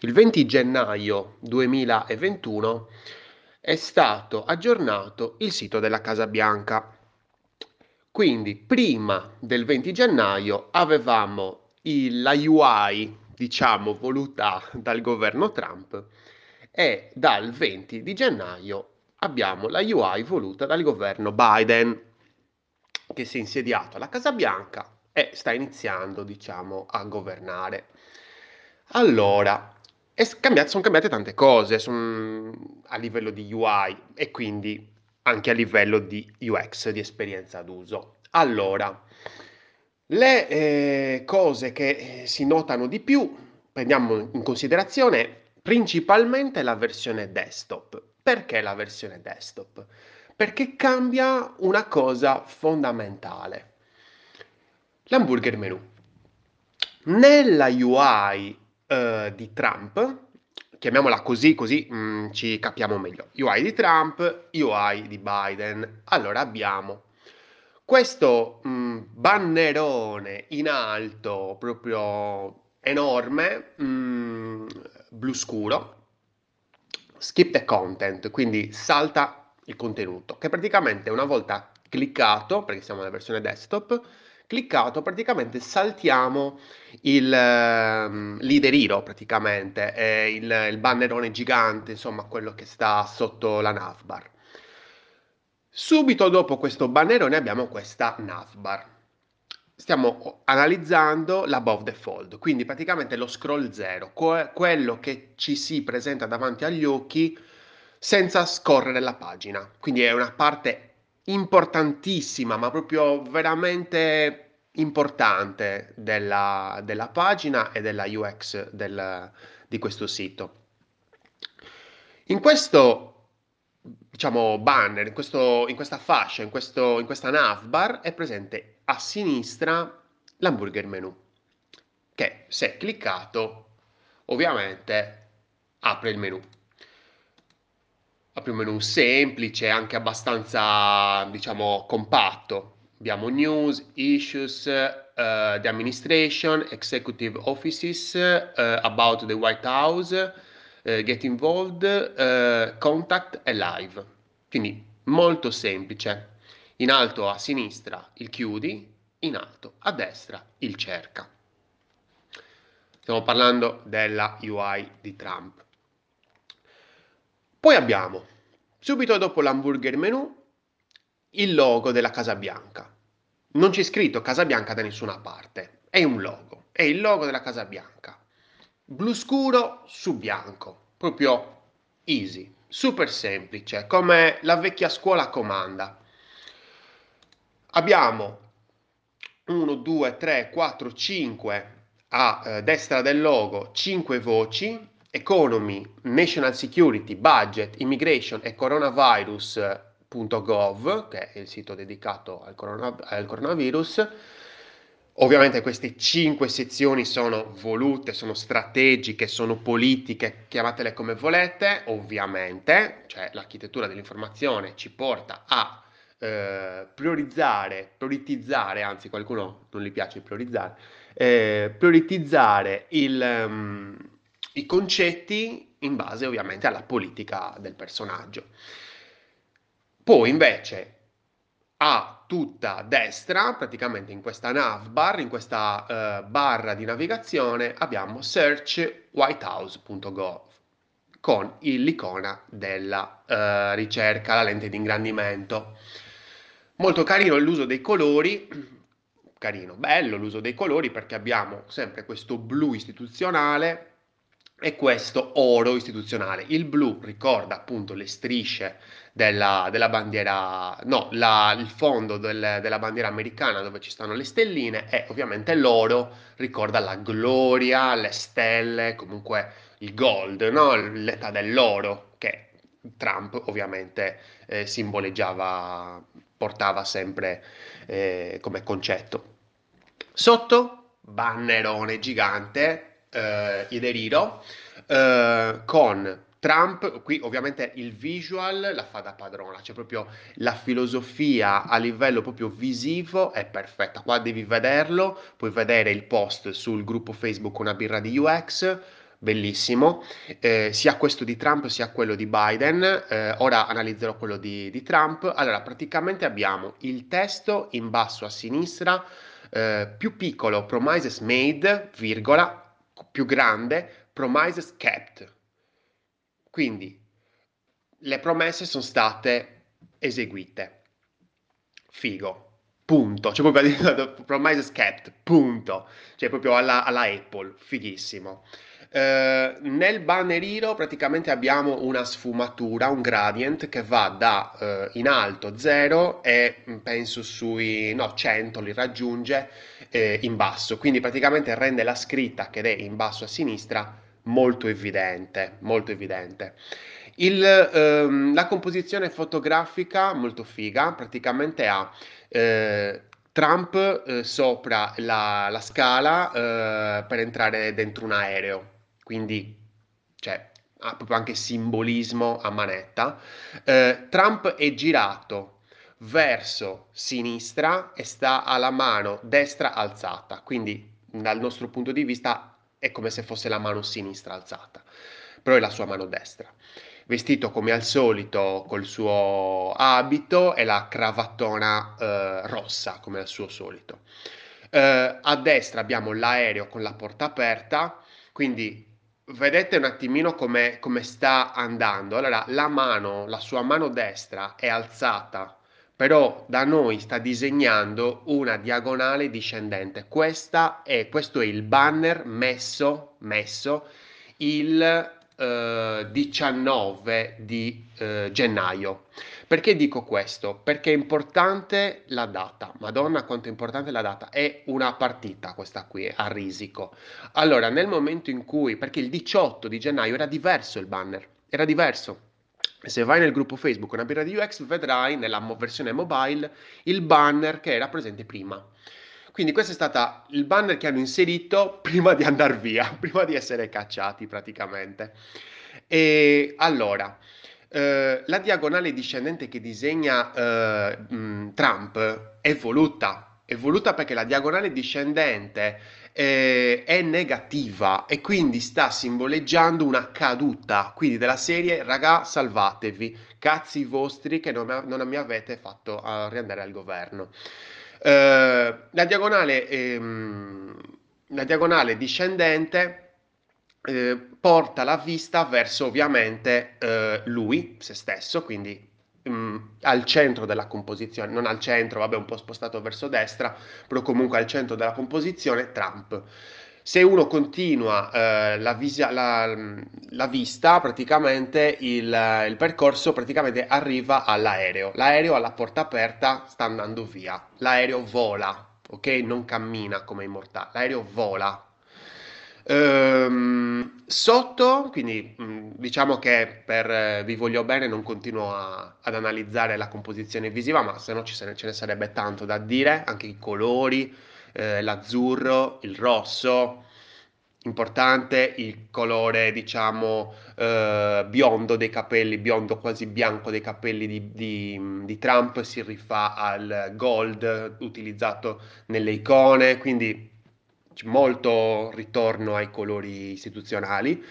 il 20 gennaio 2021 è stato aggiornato il sito della Casa Bianca. Quindi prima del 20 gennaio avevamo il, la UI, diciamo, voluta dal governo Trump e dal 20 di gennaio abbiamo la UI voluta dal governo Biden che si è insediato alla Casa Bianca e sta iniziando, diciamo, a governare. Allora, cambiato, sono cambiate tante cose son, a livello di UI e quindi anche a livello di UX, di esperienza d'uso. Allora, le eh, cose che eh, si notano di più, prendiamo in considerazione principalmente la versione desktop. Perché la versione desktop? Perché cambia una cosa fondamentale. L'hamburger menu. Nella UI eh, di Trump, chiamiamola così, così mh, mm, ci capiamo meglio. UI di Trump, UI di Biden. Allora abbiamo questo mh, mm, bannerone in alto, proprio enorme, mh, mm, blu scuro, skip the content, quindi salta il contenuto, che praticamente una volta cliccato, perché siamo nella versione desktop, cliccato praticamente saltiamo il um, leader hero praticamente, eh, il, il bannerone gigante, insomma quello che sta sotto la navbar. Subito dopo questo bannerone abbiamo questa navbar. Stiamo analizzando l'above the fold, quindi praticamente lo scroll zero, que- quello che ci si presenta davanti agli occhi senza scorrere la pagina. Quindi è una parte importantissima, ma proprio veramente importante della, della pagina e della UX del, di questo sito. In questo diciamo banner, in, questo, in questa fascia, in, questo, in questa navbar è presente a sinistra l'hamburger menu che se cliccato ovviamente apre il menu apre un menu semplice, anche abbastanza, diciamo, compatto. Abbiamo news, issues, uh, the administration, executive offices, uh, about the White House, uh, get involved, contact e live. Quindi molto semplice. In alto a sinistra il chiudi, in alto a destra il cerca. Stiamo parlando della UI di Trump. Poi abbiamo, subito dopo l'hamburger menu, il logo della Casa Bianca. Non c'è scritto Casa Bianca da nessuna parte, è un logo, è il logo della Casa Bianca. Blu scuro su bianco, proprio easy, super semplice, come la vecchia scuola comanda. Abbiamo 1, 2, 3, 4, 5 a eh, destra del logo, 5 voci, Economy, National Security, Budget, Immigration e Coronavirus.gov, che è il sito dedicato al, corona, al coronavirus. Ovviamente queste cinque sezioni sono volute, sono strategiche, sono politiche, chiamatele come volete, ovviamente, cioè l'architettura dell'informazione ci porta a eh, priorizzare, prioritizzare, anzi qualcuno non gli piace priorizzare, eh, prioritizzare il... Um, i concetti in base ovviamente alla politica del personaggio. Poi invece a tutta destra, praticamente in questa navbar, in questa uh, barra di navigazione, abbiamo search.whitehouse.gov con l'icona della uh, ricerca, la lente di ingrandimento. Molto carino l'uso dei colori, carino, bello l'uso dei colori perché abbiamo sempre questo blu istituzionale e questo oro istituzionale. Il blu ricorda appunto le strisce della, della bandiera, no, la, il fondo del, della bandiera americana dove ci stanno le stelline e ovviamente l'oro ricorda la gloria, le stelle, comunque il gold, no? l'età dell'oro che Trump ovviamente eh, simboleggiava, portava sempre eh, come concetto. Sotto, bannerone gigante eh, Ideriro eh, con Trump, qui ovviamente il visual la fa da padrona, cioè proprio la filosofia a livello proprio visivo è perfetta. Qua devi vederlo, puoi vedere il post sul gruppo Facebook Una birra di UX, bellissimo, eh, sia questo di Trump sia quello di Biden. Eh, ora analizzerò quello di, di, Trump. Allora, praticamente abbiamo il testo in basso a sinistra, eh, più piccolo, promises made, virgola, più grande, promises kept. Quindi le promesse sono state eseguite. Figo. Punto. Cioè proprio promises kept. Punto. Cioè proprio alla, alla Apple. Fighissimo. Uh, nel bannerino praticamente abbiamo una sfumatura, un gradient che va da uh, in alto 0 e mm, penso sui no, 100 li raggiunge eh, in basso, quindi praticamente rende la scritta che è in basso a sinistra molto evidente, molto evidente. Il, ehm, la composizione fotografica molto figa, praticamente ha eh, Trump eh, sopra la, la scala eh, per entrare dentro un aereo, quindi cioè, ha proprio anche simbolismo a manetta. Eh, Trump è girato verso sinistra e sta alla mano destra alzata, quindi dal nostro punto di vista è come se fosse la mano sinistra alzata, però è la sua mano destra vestito come al solito col suo abito e la cravattona eh, rossa come al suo solito. Eh, a destra abbiamo l'aereo con la porta aperta, quindi vedete un attimino come, come sta andando. Allora, la mano, la sua mano destra è alzata, però da noi sta disegnando una diagonale discendente. Questa è, questo è il banner messo, messo il 19 eh, di eh, gennaio. Perché dico questo? Perché è importante la data. Madonna, quanto è importante la data. È una partita questa qui, a risico. Allora, nel momento in cui, perché il 18 di gennaio era diverso il banner, era diverso. Se vai nel gruppo Facebook Una birra di UX vedrai nella versione mobile il banner che era presente prima. Quindi questo è stato il banner che hanno inserito prima di andare via, prima di essere cacciati praticamente. E allora, eh, la diagonale discendente che disegna eh, mh, Trump è voluta, è voluta perché la diagonale discendente eh, è negativa e quindi sta simboleggiando una caduta, quindi della serie raga salvatevi, cazzi vostri che non, non mi avete fatto uh, riandare al governo. Eh, la, diagonale, ehm, la diagonale discendente eh, porta la vista verso ovviamente eh, lui, se stesso, quindi mh, mm, al centro della composizione, non al centro, vabbè un po' spostato verso destra, però comunque al centro della composizione Trump. Se uno continua eh, la, visia, la, la, vista, praticamente il, il, percorso praticamente arriva all'aereo. L'aereo alla porta aperta sta andando via. L'aereo vola, ok? Non cammina come immortale. L'aereo vola. Ehm, sotto, quindi mm, diciamo che per eh, vi voglio bene non continuo a, ad analizzare la composizione visiva, ma se no ce ne sarebbe tanto da dire, anche i colori eh, l'azzurro, il rosso, importante il colore diciamo eh, biondo dei capelli, biondo quasi bianco dei capelli di, di, di, Trump si rifà al gold utilizzato nelle icone, quindi molto ritorno ai colori istituzionali.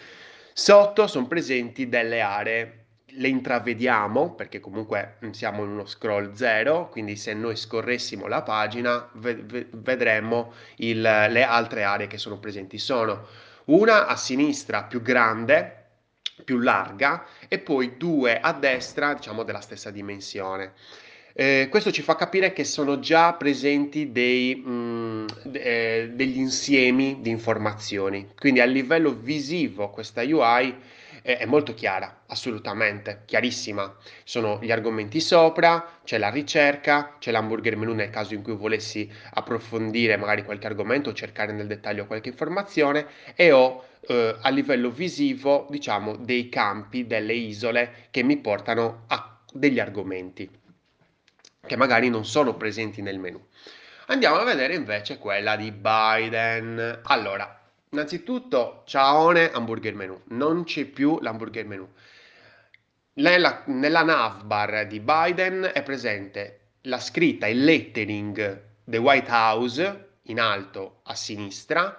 Sotto sono presenti delle aree le intravediamo perché comunque siamo in uno scroll zero, quindi se noi scorressimo la pagina ved- vedremo il, le altre aree che sono presenti. Sono una a sinistra più grande, più larga e poi due a destra, diciamo della stessa dimensione. Eh, questo ci fa capire che sono già presenti dei, mh, mm, eh, degli insiemi di informazioni, quindi a livello visivo questa UI è molto chiara, assolutamente, chiarissima. Sono gli argomenti sopra, c'è la ricerca, c'è l'hamburger menu nel caso in cui volessi approfondire magari qualche argomento cercare nel dettaglio qualche informazione e ho eh, a livello visivo, diciamo, dei campi, delle isole che mi portano a degli argomenti che magari non sono presenti nel menu. Andiamo a vedere invece quella di Biden. Allora, Innanzitutto, ciaone hamburger menu, non c'è più l'hamburger menu. Nella, nella navbar di Biden è presente la scritta, il lettering The White House in alto a sinistra,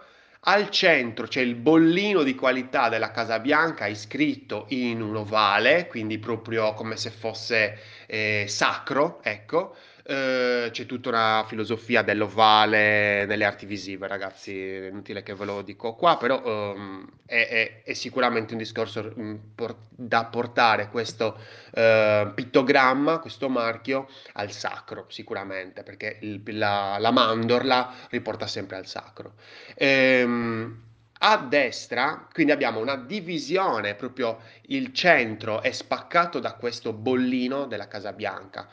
al centro c'è il bollino di qualità della Casa Bianca iscritto in un ovale, quindi proprio come se fosse eh, sacro, ecco. Eh, c'è tutta una filosofia dell'ovale nelle arti visive, ragazzi, è inutile che ve lo dico qua, però um, è, è, è, sicuramente un discorso um, por- da portare questo uh, pittogramma, questo marchio al sacro, sicuramente, perché il, la, la, mandorla riporta sempre al sacro. Ehm, a destra, quindi abbiamo una divisione, proprio il centro è spaccato da questo bollino della Casa Bianca.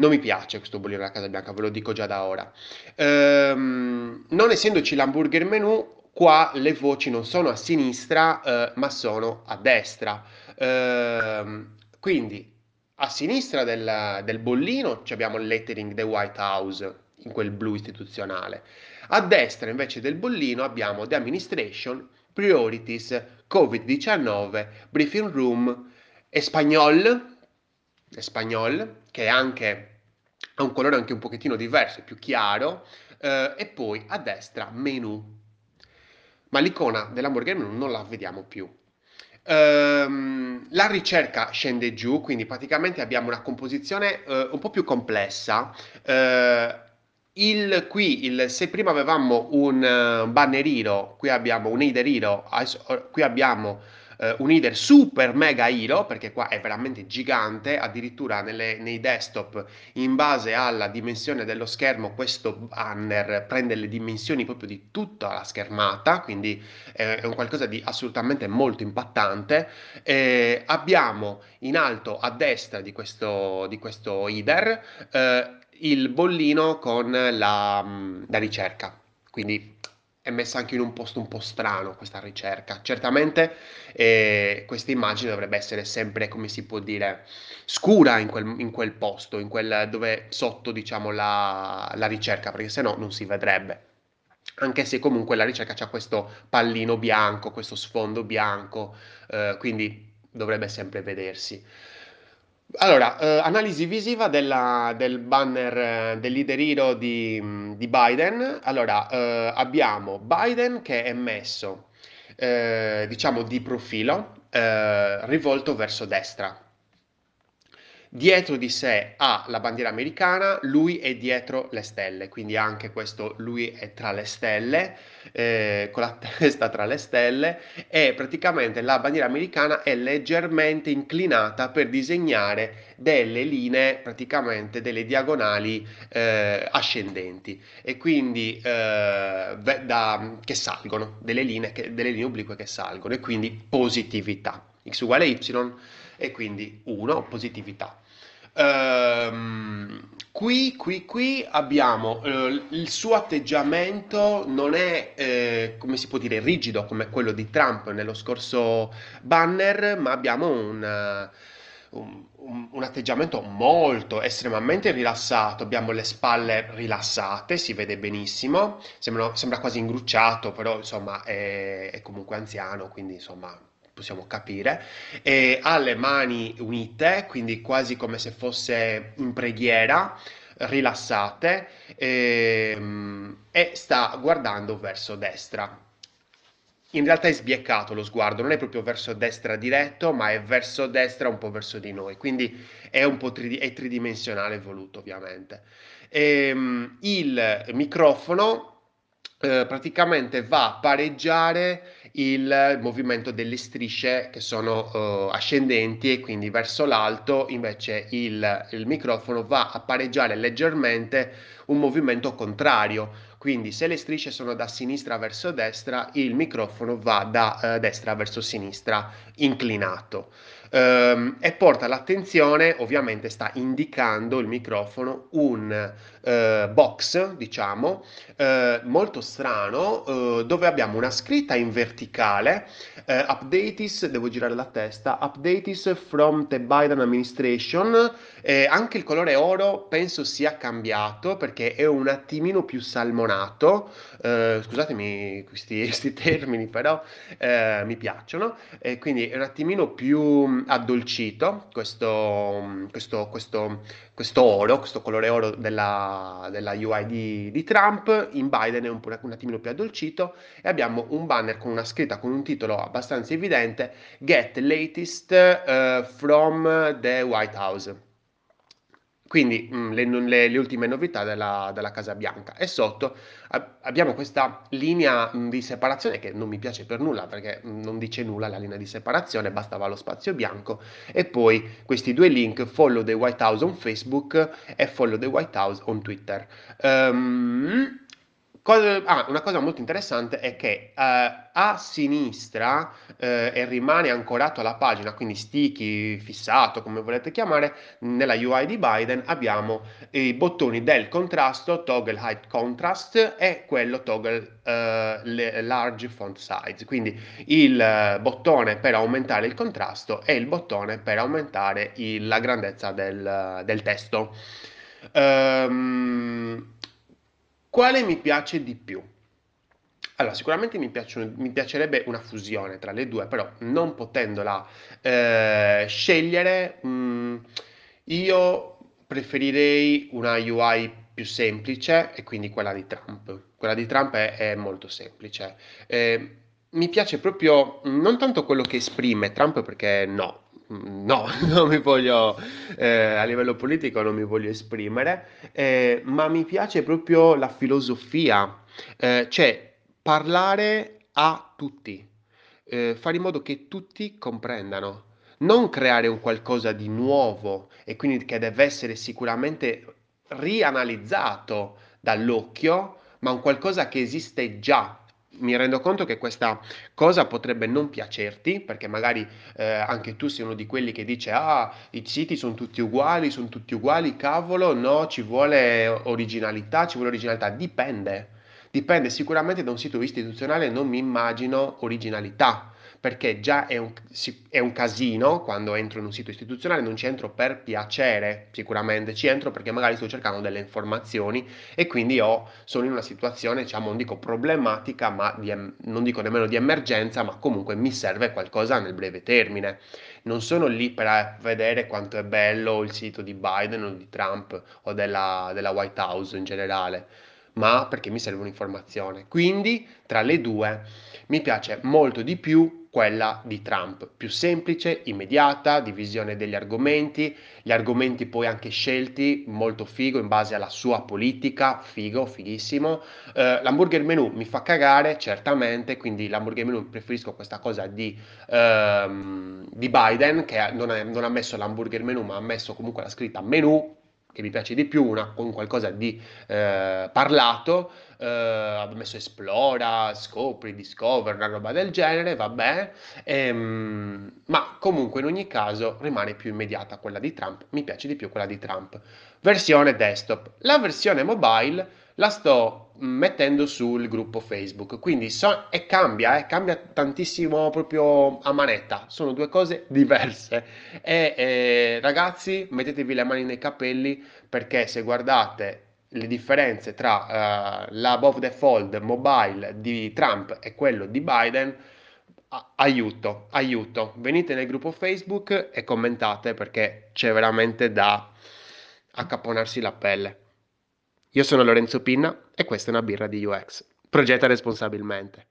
Non mi piace questo bollino della Casa Bianca, ve lo dico già da ora. Ehm, non essendoci l'hamburger menu, qua le voci non sono a sinistra, eh, ma sono a destra. Ehm, quindi a sinistra del, del bollino abbiamo il lettering The White House in quel blu istituzionale. A destra invece del bollino abbiamo The Administration, Priorities, Covid-19, Briefing Room, Espagnol, Espagnol che anche ha un colore anche un pochettino diverso, più chiaro, eh, e poi a destra menu. Ma l'icona dell'hamburger menu non la vediamo più. Um, la ricerca scende giù, quindi praticamente abbiamo una composizione uh, un po' più complessa. Uh, il, qui, il, se prima avevamo un uh, bannerino, qui abbiamo un headerino, qui abbiamo eh, un header super mega hero, perché qua è veramente gigante, addirittura nelle, nei desktop in base alla dimensione dello schermo questo banner prende le dimensioni proprio di tutta la schermata, quindi è un qualcosa di assolutamente molto impattante. Eh, abbiamo in alto a destra di questo, di questo header eh, il bollino con la, la ricerca, quindi è messa anche in un posto un po' strano questa ricerca. Certamente eh, questa immagine dovrebbe essere sempre, come si può dire, scura in quel, in quel posto, in quel dove sotto diciamo la, la ricerca, perché se no non si vedrebbe. Anche se comunque la ricerca ha questo pallino bianco, questo sfondo bianco, eh, quindi dovrebbe sempre vedersi. Allora, eh, analisi visiva della- del banner eh, del leader hero di, di Biden. Allora, eh, abbiamo Biden che è messo, eh, diciamo, di profilo, eh, rivolto verso destra dietro di sé ha la bandiera americana, lui è dietro le stelle, quindi anche questo lui è tra le stelle, eh, con la testa tra le stelle e praticamente la bandiera americana è leggermente inclinata per disegnare delle linee, praticamente delle diagonali eh, ascendenti e quindi eh, da, che salgono, delle linee, che, delle linee oblique che salgono e quindi positività. x uguale y e quindi 1, positività. Ehm, qui, qui, qui abbiamo eh, il suo atteggiamento non è, eh, come si può dire, rigido come quello di Trump nello scorso banner, ma abbiamo un, un, un, atteggiamento molto, estremamente rilassato. Abbiamo le spalle rilassate, si vede benissimo, sembra, sembra quasi ingrucciato, però insomma è, è comunque anziano, quindi insomma possiamo capire, ha le mani unite, quindi quasi come se fosse in preghiera, rilassate, e, ehm, e sta guardando verso destra. In realtà è sbieccato lo sguardo, non è proprio verso destra diretto, ma è verso destra un po' verso di noi, quindi è un po' tri- è tridimensionale voluto ovviamente. E, ehm, il microfono eh, praticamente va a pareggiare il movimento delle strisce che sono uh, ascendenti e quindi verso l'alto invece il, il microfono va a pareggiare leggermente un movimento contrario. Quindi se le strisce sono da sinistra verso destra il microfono va da uh, destra verso sinistra inclinato um, e porta l'attenzione ovviamente sta indicando il microfono un uh, box diciamo uh, molto strano dove abbiamo una scritta in verticale updates devo girare la testa updates from the Biden administration anche il colore oro penso sia cambiato perché è un attimino più salmonato eh, scusatemi questi, questi, termini, però eh, mi piacciono, quindi è un attimino più addolcito questo, questo, questo, questo oro, questo colore oro della, della UI di, di, Trump, in Biden è un, un attimino più addolcito e abbiamo un banner con una scritta con un titolo abbastanza evidente, Get Latest uh, from the White House. Quindi mh, mm, le, le, le, ultime novità della, della, Casa Bianca. E sotto a, abbiamo questa linea mh, mm, di separazione che non mi piace per nulla perché mh, mm, non dice nulla la linea di separazione, bastava lo spazio bianco. E poi questi due link, follow the White House on Facebook e follow the White House on Twitter. Um, Ah, una cosa molto interessante è che eh, a sinistra eh, e rimane ancorato alla pagina, quindi sticky, fissato, come volete chiamare, nella UI di Biden abbiamo i bottoni del contrasto, toggle height contrast e quello toggle eh, large font size, quindi il eh, bottone per aumentare il contrasto e il bottone per aumentare il, la grandezza del, del testo. Um, quale mi piace di più? Allora, sicuramente mi, piacciono, mi piacerebbe una fusione tra le due, però non potendola eh, scegliere, mh, mm, io preferirei una UI più semplice e quindi quella di Trump. Quella di Trump è, è molto semplice. Eh, mi piace proprio non tanto quello che esprime Trump perché no, No, non mi voglio, eh, a livello politico non mi voglio esprimere, eh, ma mi piace proprio la filosofia, eh, cioè parlare a tutti, eh, fare in modo che tutti comprendano, non creare un qualcosa di nuovo e quindi che deve essere sicuramente rianalizzato dall'occhio, ma un qualcosa che esiste già mi rendo conto che questa cosa potrebbe non piacerti, perché magari eh, anche tu sei uno di quelli che dice ah, i siti sono tutti uguali, sono tutti uguali, cavolo, no, ci vuole originalità, ci vuole originalità, dipende. Dipende sicuramente da un sito istituzionale, non mi immagino originalità perché già è un, è un, casino quando entro in un sito istituzionale, non ci entro per piacere, sicuramente ci entro perché magari sto cercando delle informazioni e quindi ho, sono in una situazione, diciamo, non dico problematica, ma di, non dico nemmeno di emergenza, ma comunque mi serve qualcosa nel breve termine. Non sono lì per vedere quanto è bello il sito di Biden o di Trump o della, della White House in generale ma perché mi serve un'informazione. Quindi tra le due mi piace molto di più quella di Trump, più semplice, immediata, divisione degli argomenti, gli argomenti poi anche scelti, molto figo in base alla sua politica, figo, fighissimo. Uh, l'hamburger menu mi fa cagare, certamente, quindi l'hamburger menu preferisco questa cosa di, uh, di Biden che non, è, non ha messo l'hamburger menu ma ha messo comunque la scritta menu che mi piace di più, una, con qualcosa di eh, parlato, eh, ho messo esplora, scopri, discover, una roba del genere, vabbè, ehm, ma comunque in ogni caso rimane più immediata quella di Trump, mi piace di più quella di Trump. Versione desktop. La versione mobile la sto mettendo sul gruppo Facebook, quindi so, e cambia, eh, cambia tantissimo proprio a manetta, sono due cose diverse. E eh, ragazzi, mettetevi le mani nei capelli perché se guardate le differenze tra uh, l'above the fold mobile di Trump e quello di Biden, aiuto, aiuto. Venite nel gruppo Facebook e commentate perché c'è veramente da accapponarsi la pelle. Io sono Lorenzo Pinna e questa è una birra di UX. Progetta responsabilmente.